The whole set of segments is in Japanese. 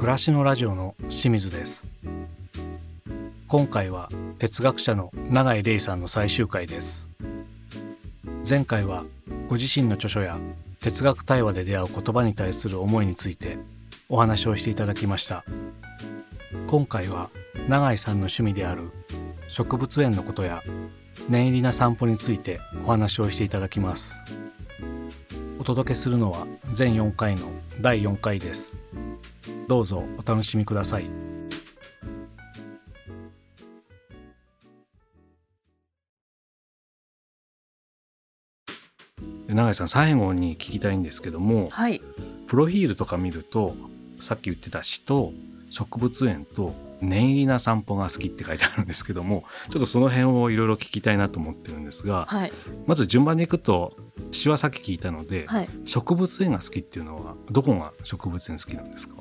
暮らしのラジオの清水です。今回は哲学者の永井玲さんの最終回です。前回はご自身の著書や哲学対話で出会う言葉に対する思いについてお話をしていただきました。今回は永井さんの趣味である植物園のことや念入りな散歩についてお話をしていただきます。お届けするのは全4回の第4回です。どうぞお楽しみください永井さん最後に聞きたいんですけども、はい。プロフィールとか見るとさっき言ってた詩と植物園と念入りな散歩が好きって書いてあるんですけどもちょっとその辺をいろいろ聞きたいなと思ってるんですがはい。まず順番にいくと詩はさっき聞いたので、はい。植物園が好きっていうのはどこが植物園好きなんですか、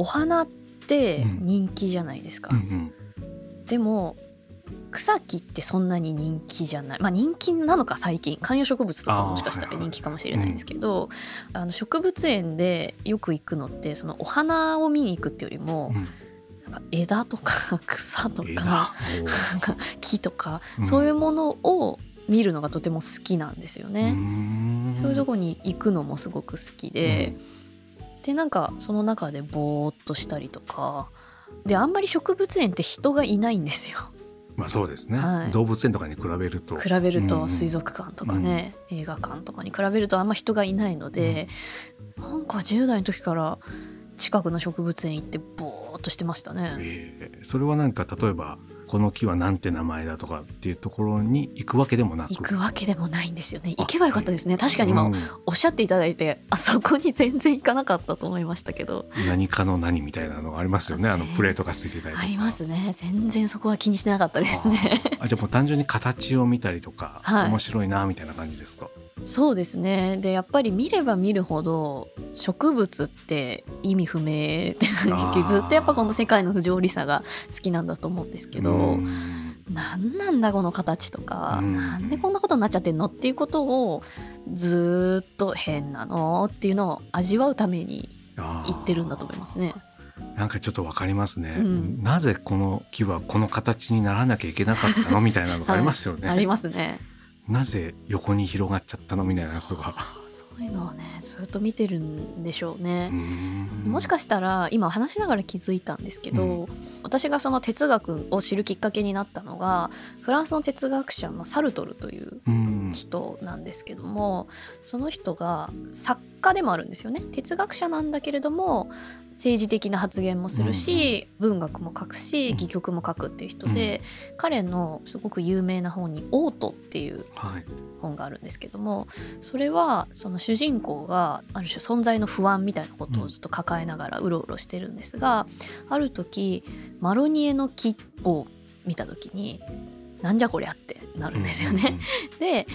お花ってうん。人気じゃないですか。うんうん。でも草木ってそんなに人気じゃない。まあ人気なのか最近。観葉植物とかもしかしたらはいはい人気かもしれないんですけど、あの植物園でよく行くのってそのお花を見に行くっていうよりも、うん。なんか枝とか 草と枝？か おー。なんか木とか、うん。そういうものを見るのがとても好きなんですよね。ん。そういうとこに行くのもすごく好きで、でなんかその中でぼーっとしたりとか。であんまり植物園って人がいないんですよ。まあそうですね、はい。動物園とかに比べると。比べるうんうんと水族館とかね、映画館とかに比べるとあんま人がいないので、なんか10代の時から近くの植物園行ってぼーっとしてましたね。えーそれは何か例えばこの木はなんて名前だとかっていうところに行くわけでもなく。行くわけでもないんですよね。あ行けばよかったですね。確かに今うん。おっしゃっていただいてあそこに全然行かなかったと思いましたけど。何かの何みたいなのがありますよね。あのプレートがついてたりとか。ありますね。全然そこは気にしてなかったですね。あじゃあもう単純に形を見たりとか、はい。面白いなみたいな感じですか？そうですね。でやっぱり見れば見るほど植物って意味不明であーずっとやっぱこの世界の不条理さが好きなんだと思うんですけど、うん。なんなんだこの形とか、うん。なんでこんなことになっちゃってんのっていうことをずーっと変なのっていうのを味わうために言ってるんだと思いますね。なんかちょっとわかりますね、うん。なぜこの木はこの形にならなきゃいけなかったの？みたいなのがありますよね、ありますね。なぜ横に広がっちゃったのみたいなやつとか。そういうのをねずっと見てるんでしょうね。ももしかしたら今話しながら気づいたんですけど、私がその哲学を知るきっかけになったのがフランスの哲学者のサルトルといううん人なんですけどもその人が作家でもあるんですよね。哲学者なんだけれども政治的な発言もするし、文学も書くしうん。戯曲も書くっていう人で、彼のすごく有名な本に「オート」っていうはい。本があるんですけどもそれはその主人公がある種存在の不安みたいなことをずっと抱えながらうろうろしてるんですが、ある時マロニエの木を見た時になんじゃこりゃってなるんですよね。で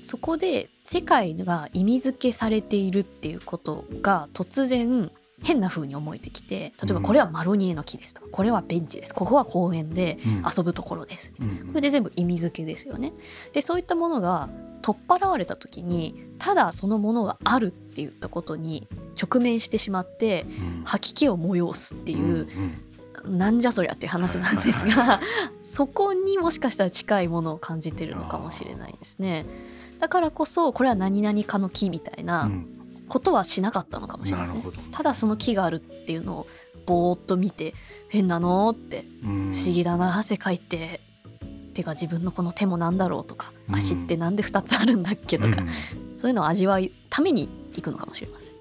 そこで世界が意味付けされているっていうことが突然変な風に思えてきて例えばうんこれはマロニエの木ですとかこれはベンチです。ここは公園でうん。遊ぶところです。これで全部意味付けですよね。でそういったものが取っ払われた時にただそのものがあるって言ったことに直面してしまってうん。吐き気を催すっていう、なんじゃそりゃっていう話なんですがそこにもしかしたら近いものを感じてるのかもしれないですね。だからこそこれは何々かの木みたいなうんことはしなかったのかもしれないですね。なるほどただその木があるっていうのをぼーっと見て変なのって不不思議だな世界って。てか自分のこの手もなんだろうとかうん足ってなんで2つあるんだっけとか、うんそういうのを味わうために行くのかもしれません。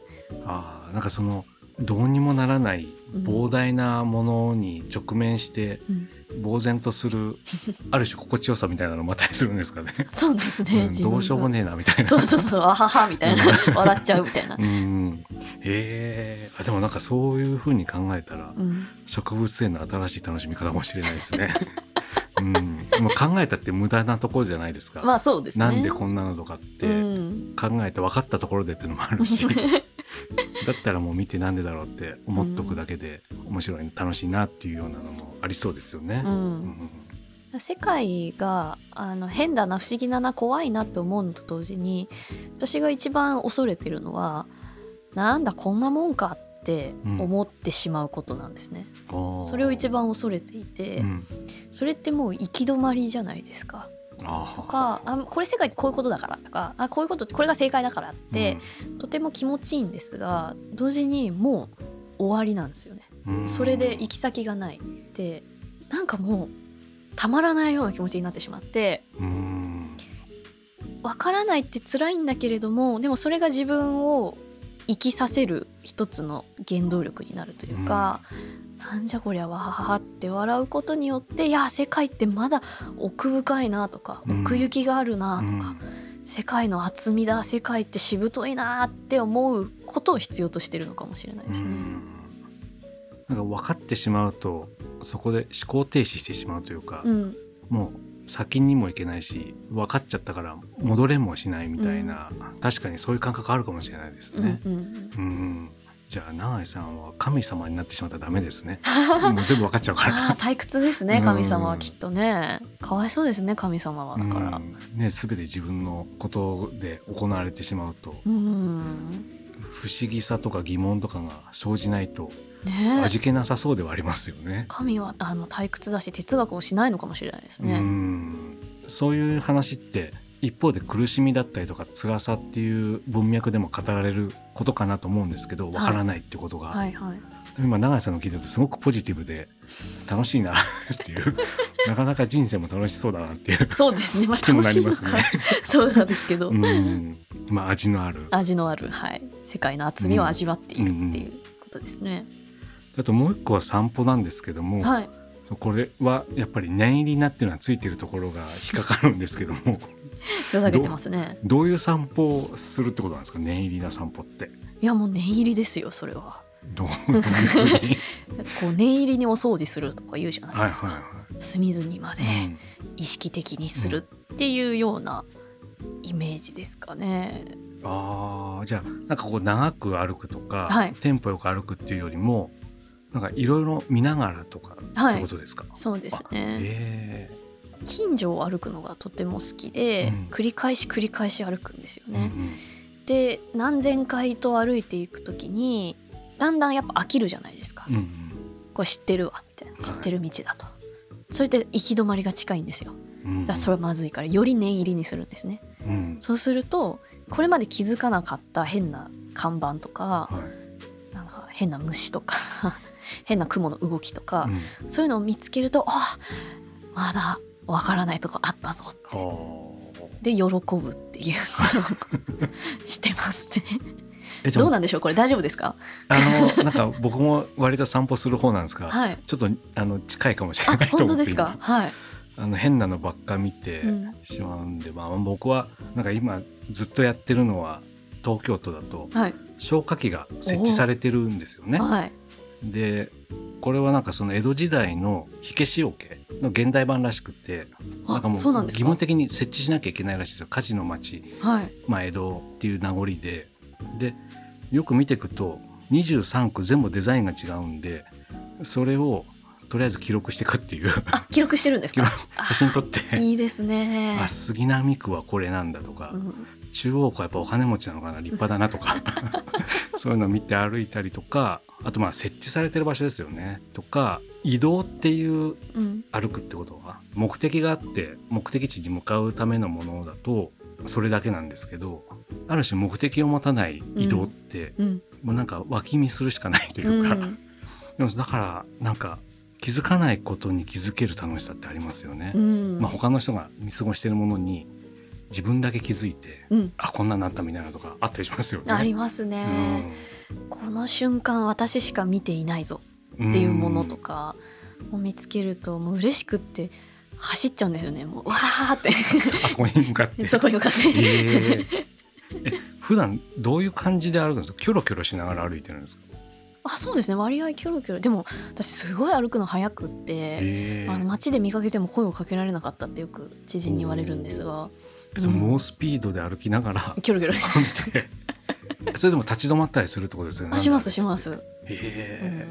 あーなんかそのどうにもならないうん膨大なものに直面してうん呆然とする ある種心地よさみたいなのもあったりするんですかね。そうですね、うんどうしようもねえなみたいな。そうそうそうあははみたいな笑っちゃうみたいなう。ん。ええあでもなんかそういうふうに考えたらうん植物園の新しい楽しみ方かもしれないですね。うん。でも考えたって無駄なところじゃないですか。まあそうですね。なんでこんなのとかってうん考えて分かったところでっていうのもあるし。だったらもう見てなんでだろうって思っとくだけで面白い楽しいなっていうようなのもありそうですよね。ううんん世界があの変だな不思議だな怖いなって思うのと同時に私が一番恐れてるのはなんだこんなもんかって思ってしまうことなんですね、そそれを一番恐れていて、うん、それってもう行き止まりじゃないですかとかあこれ世界こういうことだからとかあこういうことこれが正解だからって、とても気持ちいいんですが同時にもう終わりなんですよね。うん。それで行き先がないってなんかもうたまらないような気持ちになってしまってうん。わからないって辛いんだけれどもでもそれが自分を生きさせる一つの原動力になるというか、なんじゃこりゃわはははって笑うことによっていや世界ってまだ奥深いなとかうん。奥行きがあるなとか、世界の厚みだ世界ってしぶといなって思うことを必要としてるのかもしれないですね。うん。なんか分かってしまうとそこで思考停止してしまうというか、うん、もう先にも行けないし分かっちゃったから戻れもしないみたいな、確かにそういう感覚あるかもしれないですね。うんうんうん。じゃあ永井さんは神様になってしまったらダメですね。もう全部分かっちゃうかあら。あ退屈ですねうん。神様はきっとね。かわいそうですね神様は。だから。うん。ね、全て自分のことで行われてしまうとうん。不思議さとか疑問とかが生じないとねえ。味気なさそうではありますよね。神はあの退屈だし哲学をしないのかもしれないですうね。ん。そういう話って一方で苦しみだったりとか辛さっていう文脈でも語られることかなと思うんですけどわからないってことが、はいはい。今永井さんの聞いてるとすごくポジティブで楽しいな っていう。なかなか人生も楽しそうだなっていう、そうですね。まあ楽しいのなりますね。か、そうなんですけど、うん、まあ味のある。味のあるはい。世界の厚みを味わっているっていうことですね。あともう一個は散歩なんですけども、はい。これはやっぱり念入りなっていうのはついてるところが引っかかるんですけども ね。どういう散歩をするってことなんですか？念入りな散歩っていやもう念入りですよそれは。どう どういうふうに？こう念入りにお掃除するとか言うじゃないですか。は隅々までいはいはい、意識的にするっていうようなイメージですかね。うん、あーじゃあなんかこう長く歩くとか、はいテンポよく歩くっていうよりもなんかいろいろ見ながらとかってことですか、そうですね。え近所を歩くのがとても好きで、うん繰り返し繰り返し歩くんですよえね。で何千回と歩いていくときにだんだんやっぱ飽きるじゃないですか。うんうんこれ知ってるわみたいなはい知ってる道だと。それで行き止まりが近いんですよ。うんだそれはまずいからより念入りにするんですね。うんそうするとこれまで気づかなかった変な看板とかはいなんか変な虫とか変な雲の動きとか、うんそういうのを見つけるとあまだわからないとこあったぞってはで喜ぶっていうことをしてますね。どうなんでしょう？これ大丈夫ですか？あのなんか僕も割と散歩する方なんですが、はい。ちょっとあの近いかもしあれないと思って本当ですか？はい。今あの変なのばっか見てうんしまうんで、まあ僕はなんか今ずっとやってるのは東京都だとはい。消火器が設置されてるんですよね。はい。でこれはなんかその江戸時代の火消し桶の現代版らしくてなんかあもそう義務的に設置しなきゃいけないらしいですよ。火事の町、はい。まあ、江戸っていう名残で。でよく見ていくと23区全部デザインが違うんでそれをとりあえず記録していくっていう。あ記録してるんですか？写真撮って。あいいですね。あ。杉並区はこれなんだとか、うん中央区はやっぱお金持ちなのかな立派だなとか。そういうのを見て歩いたりとかあとまあ設置されてる場所ですよね。とか移動っていううん。歩くってことは目的があって目的地に向かうためのものだとそれだけなんですけどある種目的を持たない移動って、うん。もうなんか脇見するしかないというか、うん。でもだからなんか気づかないことに気づける楽しさってありますよね。うん。まあ、他の人が見過ごしてるものに自分だけ気づいてうん。あこんなんなったみたいなのとかあったりしますよね。ありますね。この瞬間私しか見ていないぞ。うんっていうものとかを見つけるともう嬉しくって走っちゃうんですよね。もうわーって。あそこに向かって。そこに向かって。えー。え普段どういう感じで歩くんですか？キョロキョロしながら歩いてるんですか？あそうですね。割合キョロキョロ。でも私すごい歩くの早くって、えあの街で見かけても声をかけられなかったってよく知人に言われるんですがそのうん。猛スピードで歩きながらキョロキョロして。それでも立ち止まったりするってことですよね。あしますします、うへんえ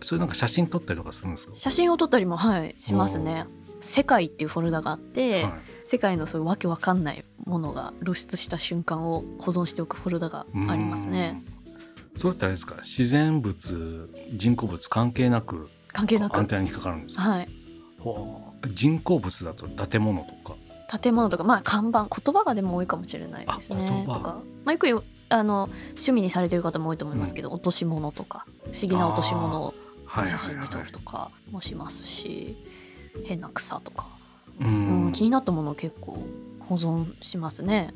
それなんか写真撮ったりとかするんですか？写真を撮ったりもはいしますね。世界っていうフォルダがあって、はい。世界のそういうわけわかんないものが露出した瞬間を保存しておくフォルダがありますね。うん。それってあれですか？自然物人工物関係なく関係なく。アンテナに引っかかるんですか、はい。人工物だと建物とか建物とかまあ看板言葉がでも多いかもしれないですあねとか、まあ、よくよあの趣味にされてる方も多いと思いますけど、落とし物とか不思議な落とし物をはい写真にはいはい撮るとかもしますし、変な草とか、ううんん気になったものを結構保存しますね。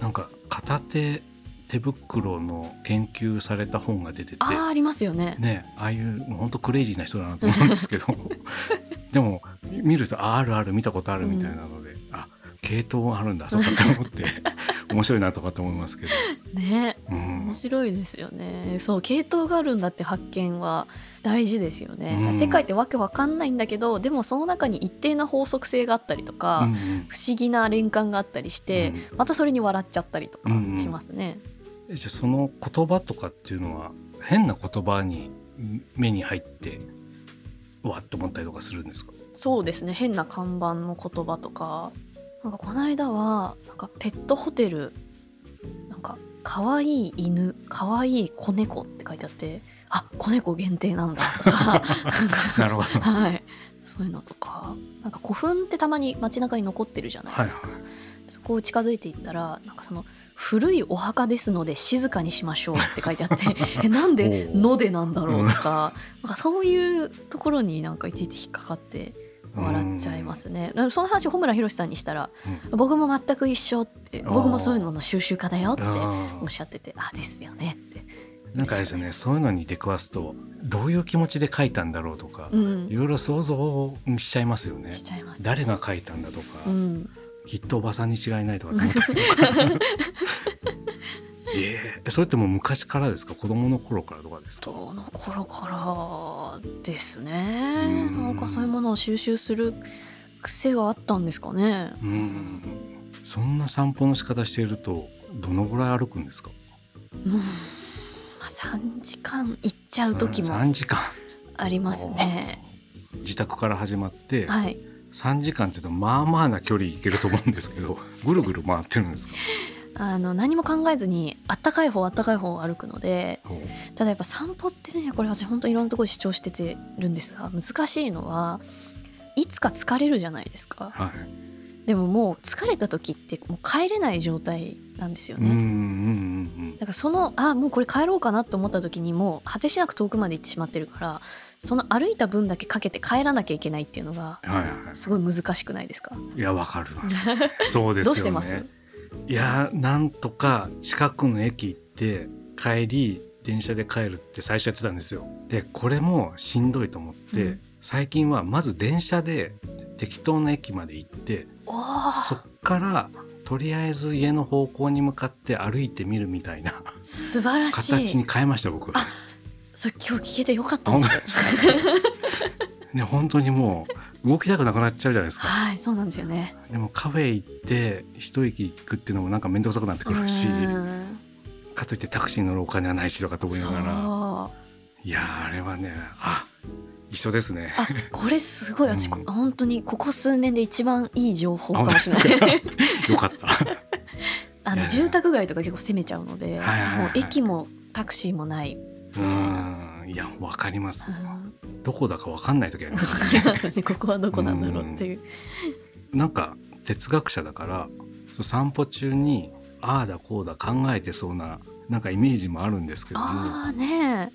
なんか片手手袋の研究された本が出てて。ああありますよね。ねああいう本当クレイジーな人だなと思うんですけど。でも見るとああるある見たことあるみたいなので、あ系統あるんだとかって思って 面白いなとかって思いますけど、ね。うん。面白いですよね。そう系統があるんだって発見は大事ですよね。うん。世界ってわけわかんないんだけどでもその中に一定な法則性があったりとか、うんうん。不思議な連関があったりして、うんまたそれに笑っちゃったりとかうんうん。しますね。えじゃあその言葉とかっていうのは変な言葉に目に入ってわっと思ったりとかするんですか？そうですね。変な看板の言葉とかなんかこの間はなんかペットホテルなんか可愛い犬可愛い子猫って書いてあってあ子猫限定なんだとか なるほど。はい。そういうのとかなんか古墳ってたまに街中に残ってるじゃないはいですか、そこを近づいていったらなんかその古いお墓ですので静かにしましょうって書いてあって えなんで「おうの」でなんだろうとかなんかそういうところになんかいちいち引っかかって笑っちゃいますね。その話を穂村弘さんにしたらうん「僕も全く一緒」って「あー。僕もそういうのの収集家だよ」ってあおっしゃってて「あですよね」って。ーなんかあれですよねそういうのに出くわすとどういう気持ちで書いたんだろうとか、うん。いろいろ想像しちゃいますよね。しちゃいます。誰が書いたんだとか、うん。きっとおばさんに違いないとか ええそれってもう昔からですか？子供の頃からとかですか？どの頃からですね。うん。なんかそういうものを収集する癖があったんですかね。うん。そんな散歩の仕方しているとどのぐらい歩くんですか？うん。まあ3時間行っちゃう時も3時間。ありますね。自宅から始まってはい。3時間っていうとまあまあな距離行けると思うんですけどぐるぐる回ってるんですか？あの何も考えずにあったかい方あったかい方を歩くのでほただやっぱ散歩ってねこれ私本当いろんなところで主張しててるんですが難しいのはいつか疲れるじゃないですか。うはい。でももう疲れた時ってもう帰れない状態なんですよね、うんうんうんだからそのあもうこれ帰ろうかなと思った時にもう果てしなく遠くまで行ってしまってるからその歩いた分だけかけて帰らなきゃいけないっていうのがすごい難しくないですか？いいやわかりますそうですよね。どうしてます？いやなんとか近くの駅行って帰り電車で帰るって最初やってたんですよ。でこれもしんどいと思って、うん。最近はまず電車で適当な駅まで行ってそっからとりあえず家の方向に向かって歩いてみるみたいな素晴らしい。形に変えました僕。あそれ今日聞けてよかったです。ね本当にもう動きたくなくなっちゃうじゃないですか。はいそうなんですよね。でもカフェ行って一息行くっていうのもなんか面倒くさくなってくるしうん。かといってタクシーに乗るお金はないしとかと思いながらいやーあれはねあ一緒ですね。あこれすごい。私、うん。本当にここ数年で一番いい情報かあもしれない。よかった。あの住宅街とか結構攻めちゃうので、はいはいはい。もう駅もタクシーもない、うん。いやわかります。うん。どこだかわかんない時あります。わかりますね。ここはどこなんだろうっていう。なんか哲学者だから散歩中にああだこうだ考えてそうななんかイメージもあるんですけども。ああね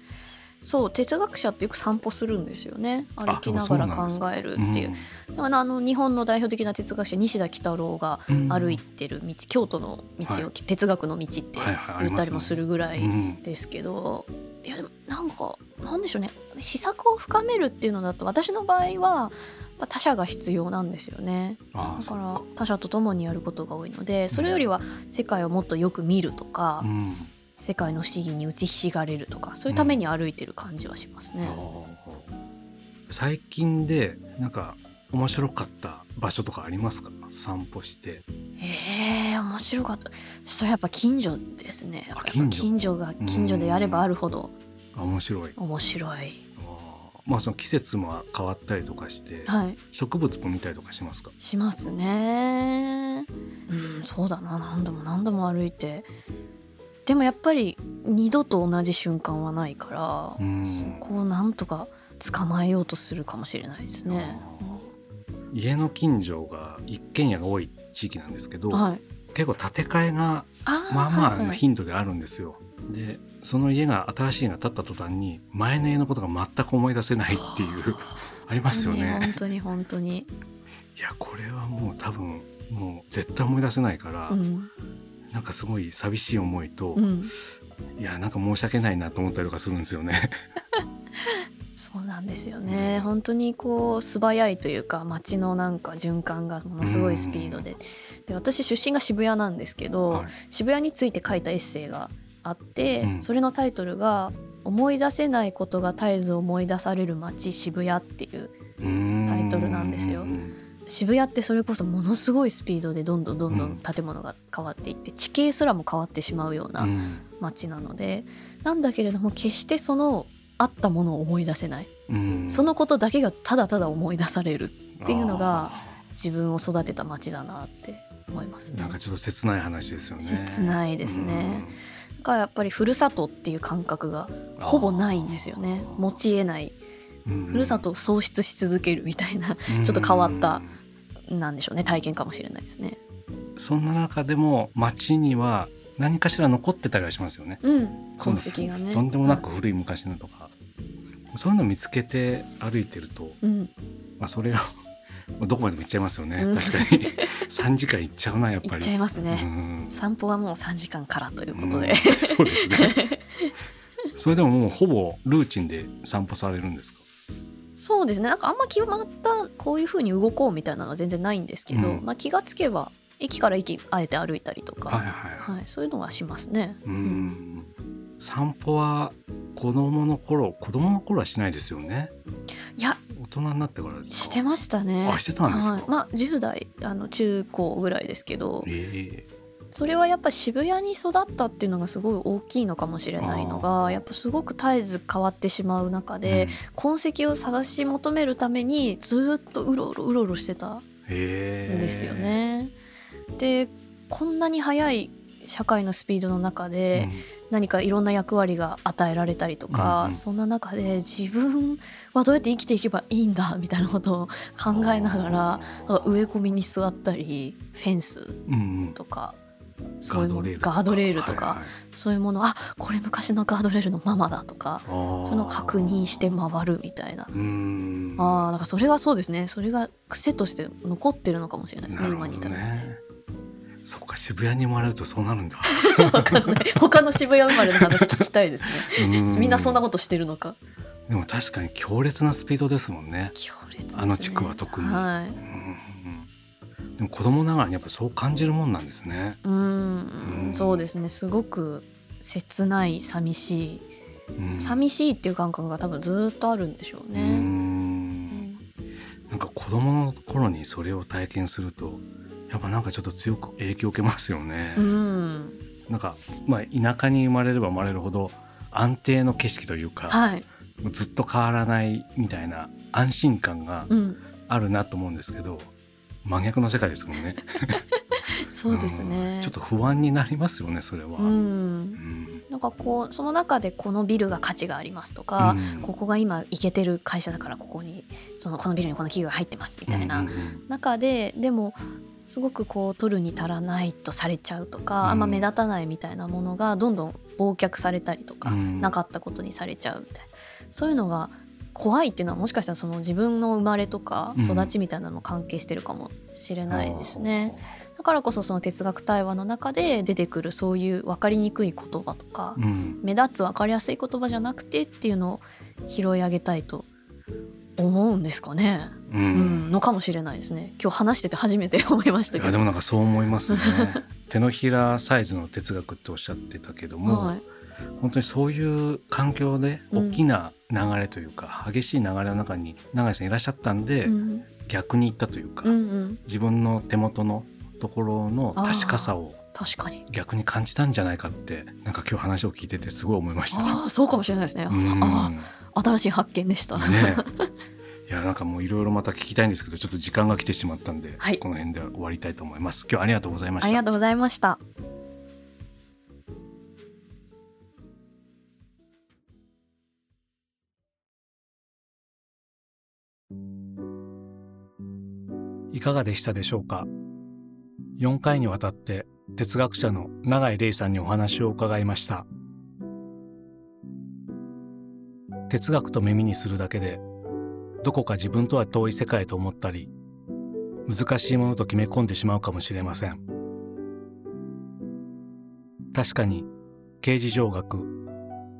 そう哲学者ってよく散歩するんですよね。歩きながら考えるっていう。あのあの日本の代表的な哲学者西田喜太郎がうん歩いてる道、京都の道を、はい。哲学の道って言ったりもするぐらいうん。ですけど、いやでもなんかなんでしょうね。試作を深めるっていうのだと私の場合はまあ他者が必要なんですよね。だから他者と共にやることが多いのでそれよりは世界をもっとよく見るとか、うん。世界の不思議に打ちひしがれるとかそういうために歩いてる感じはしますね。最近でなんか面白かった場所とかありますか？散歩して。えー、面白かった。それやっぱ近所ですね。近所。近所が近所であればあるほど。あ面白い。面白い。まあその季節も変わったりとかしてはい。植物も見たりとかしますか？しますね。うんそうだな。何度も何度も歩いて。でもやっぱり二度と同じ瞬間はないから、うん。そこをなんとか捕まえようとするかもしれないですね。家の近所が一軒家が多い地域なんですけど、はい。結構建て替えがまあまあはいはい。頻度であるんですよ。でその家が新しい家が建った途端に前の家のことが全く思い出せないっていうありますよね。本当に本当に。いやこれはもう多分もう絶対思い出せないから、うんなんかすごい寂しい思いと、うん。いやなんか申し訳ないなと思ったりとかするんですよね。そうなんですよね。本当にこう素早いというか街のなんか循環がものすごいスピードで。で私出身が渋谷なんですけど、はい渋谷について書いたエッセイがあって、うん。それのタイトルが「思い出せないことが絶えず思い出される街渋谷」っていうタイトルなんですよ。渋谷ってそれこそものすごいスピードでどんどんどんどん建物が変わっていって地形すらも変わってしまうような街なので、なんだけれども決してそのあったものを思い出せない、そのことだけがただただ思い出されるっていうのが自分を育てた街だなって思いますね。なん。かちょっと切ない話ですよね。切ないですね。だからやっぱりふるさとっていう感覚がほぼないんですよね持ち得ないうん。ふるさとを喪失し続けるみたいなうんちょっと変わったなんでしょうね体験かもしれないですね。そんな中でも街には何かしら残ってたりはしますよね。うんそ痕の跡がね。とんでもなく古い昔のとか、そういうのを見つけて歩いてると、うん、まあ、それをまあどこまでも行っちゃいますよね、うん。確かに。3時間行っちゃうなやっぱり。行っちゃいますうね。ん。散歩はもう3時間からということで。うん。そうですね。それでももうほぼルーチンで散歩されるんですか？そうですね。なんかあんま決まったこういう風に動こうみたいなのは全然ないんですけど、うん。まあ、気がつけば駅から駅あえて歩いたりとか、はいはいはい、はい、そういうのはしますね。うん。散歩は子供の頃子供の頃はしないですよね。いや大人になってからしてましたね。あしてたんですか？はい、まあ10代あの中高ぐらいですけど。えそれはやっぱ渋谷に育ったっていうのがすごい大きいのかもしれないのがやっぱすごく絶えず変わってしまう中えで、痕跡を探し求めるためにずっとうろうろうろうろしてたんですよね。でこんなに速い社会のスピードの中で、何かいろんな役割が与えられたりとか、うんうん。そんな中で自分はどうやって生きていけばいいんだみたいなことを考えながら植え込みに座ったりフェンスうんうん。とかそういうものガガードレールとか、はいはい。そういうものあこれ昔のガードレールのままだとかそのを確認して回るみたいな。あーなんかそれがそうですね。それが癖として残ってるのかもしれないですね今に至るねそっか渋谷に生まれるとそうなるんだ。わかんない。他の渋谷生まれの話聞きたいですね。うみんなそんなことしてるのか？でも確かに強烈なスピードですもんね。強烈ね。あの地区は特に。はい。うんうんでも子供ながらにやっぱそう感じるもんなんですね。うんうんそうですね。すごく切ない寂しい。うん。寂しいっていう感覚が多分ずっとあるんでしょううね。ん。なんか子供の頃にそれを体験するとやっぱなんかちょっと強く影響を受けますよね、うん、なんかまあ田舎に生まれれば生まれるほど安定の景色というか、はい、ずっと変わらないみたいな安心感がうん、あるなと思うんですけど真逆の世界ですもんね。そうですね。うん。ちょっと不安になりますよねそれは。う、うんん。なんかこうその中でこのビルが価値がありますとか、うん。ここが今イケてる会社だからここにそのこのビルにこの企業が入ってますみたいなうんうんうん。中ででもすごくこう取るに足らないとされちゃうとか、うん。あんま目立たないみたいなものがどんどん忘却されたりとか、うん。なかったことにされちゃうみたいな。そういうのが怖いっていうのはもしかしたらその自分の生まれとかうん。育ちみたいなのも関係してるかもしれないですね。だからこそその哲学対話の中で出てくるそういう分かりにくい言葉とか、うん。目立つ分かりやすい言葉じゃなくてっていうのを拾い上げたいと思うんですかね。ううんん、のかもしれないですね。今日話してて初めて思いましたけど。いやでもなんかそう思いますね 手のひらサイズの哲学っておっしゃってたけども、はい、本当にそういう環境でうん大きな流れというか、激しい流れの中に永井さんいらっしゃったんで、うん、逆に行ったというか、うん、うん、自分の手元のところの確かさを確かに。逆に感じたんじゃないかってなんか今日話を聞いててすごい思いました。ああ、そうかもしれないですね。うんああ、新しい発見でした。ね いやなんかもういろいろまた聞きたいんですけどちょっと時間が来てしまったんで、はい、この辺で終わりたいと思います。今日ありがとうございました。ありがとうございました。いかがでしたでしょうか？4回にわたって哲学者の永井玲さんにお話を伺いました。哲学と耳にするだけでどこか自分とは遠い世界と思ったり難しいものと決め込んでしまうかもしれません。確かに刑事上学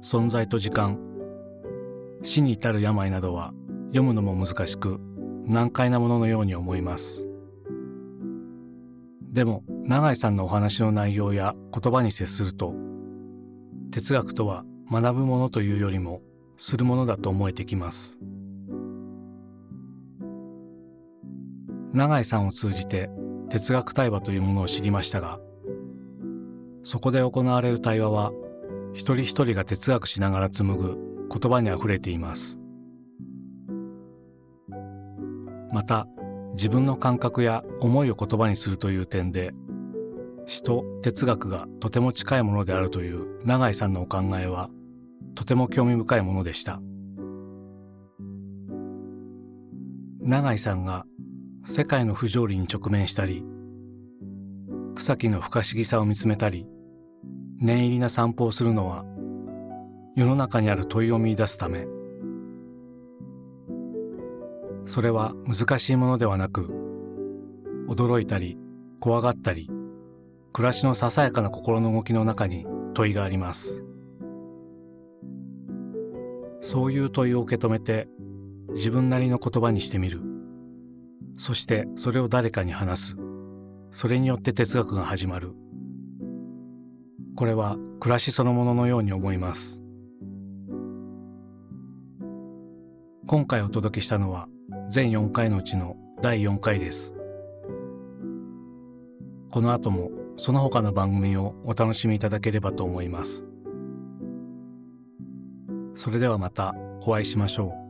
存在と時間死に至る病などは読むのも難しく難解なもののように思います。でも永井さんのお話の内容や言葉に接すると哲学とは学ぶものというよりもするものだと思えてきます。永井さんを通じて哲学対話というものを知りましたがそこで行われる対話は一人一人が哲学しながら紡ぐ言葉にあふれています。また自分の感覚や思いを言葉にするという点で詩と哲学がとても近いものであるという永井さんのお考えはとても興味深いものでした。永井さんが世界の不条理に直面したり草木の不可思議さを見つめたり念入りな散歩をするのは世の中にある問いを見出すため。それは難しいものではなく驚いたり怖がったり暮らしのささやかな心の動きの中に問いがあります。そういう問いを受け止めて自分なりの言葉にしてみる。そしてそれを誰かに話す。それによって哲学が始まる。これは暮らしそのもののように思います。今回お届けしたのは全4回のうちの第4回です。この後もその他の番組をお楽しみいただければと思います。それではまたお会いしましょう。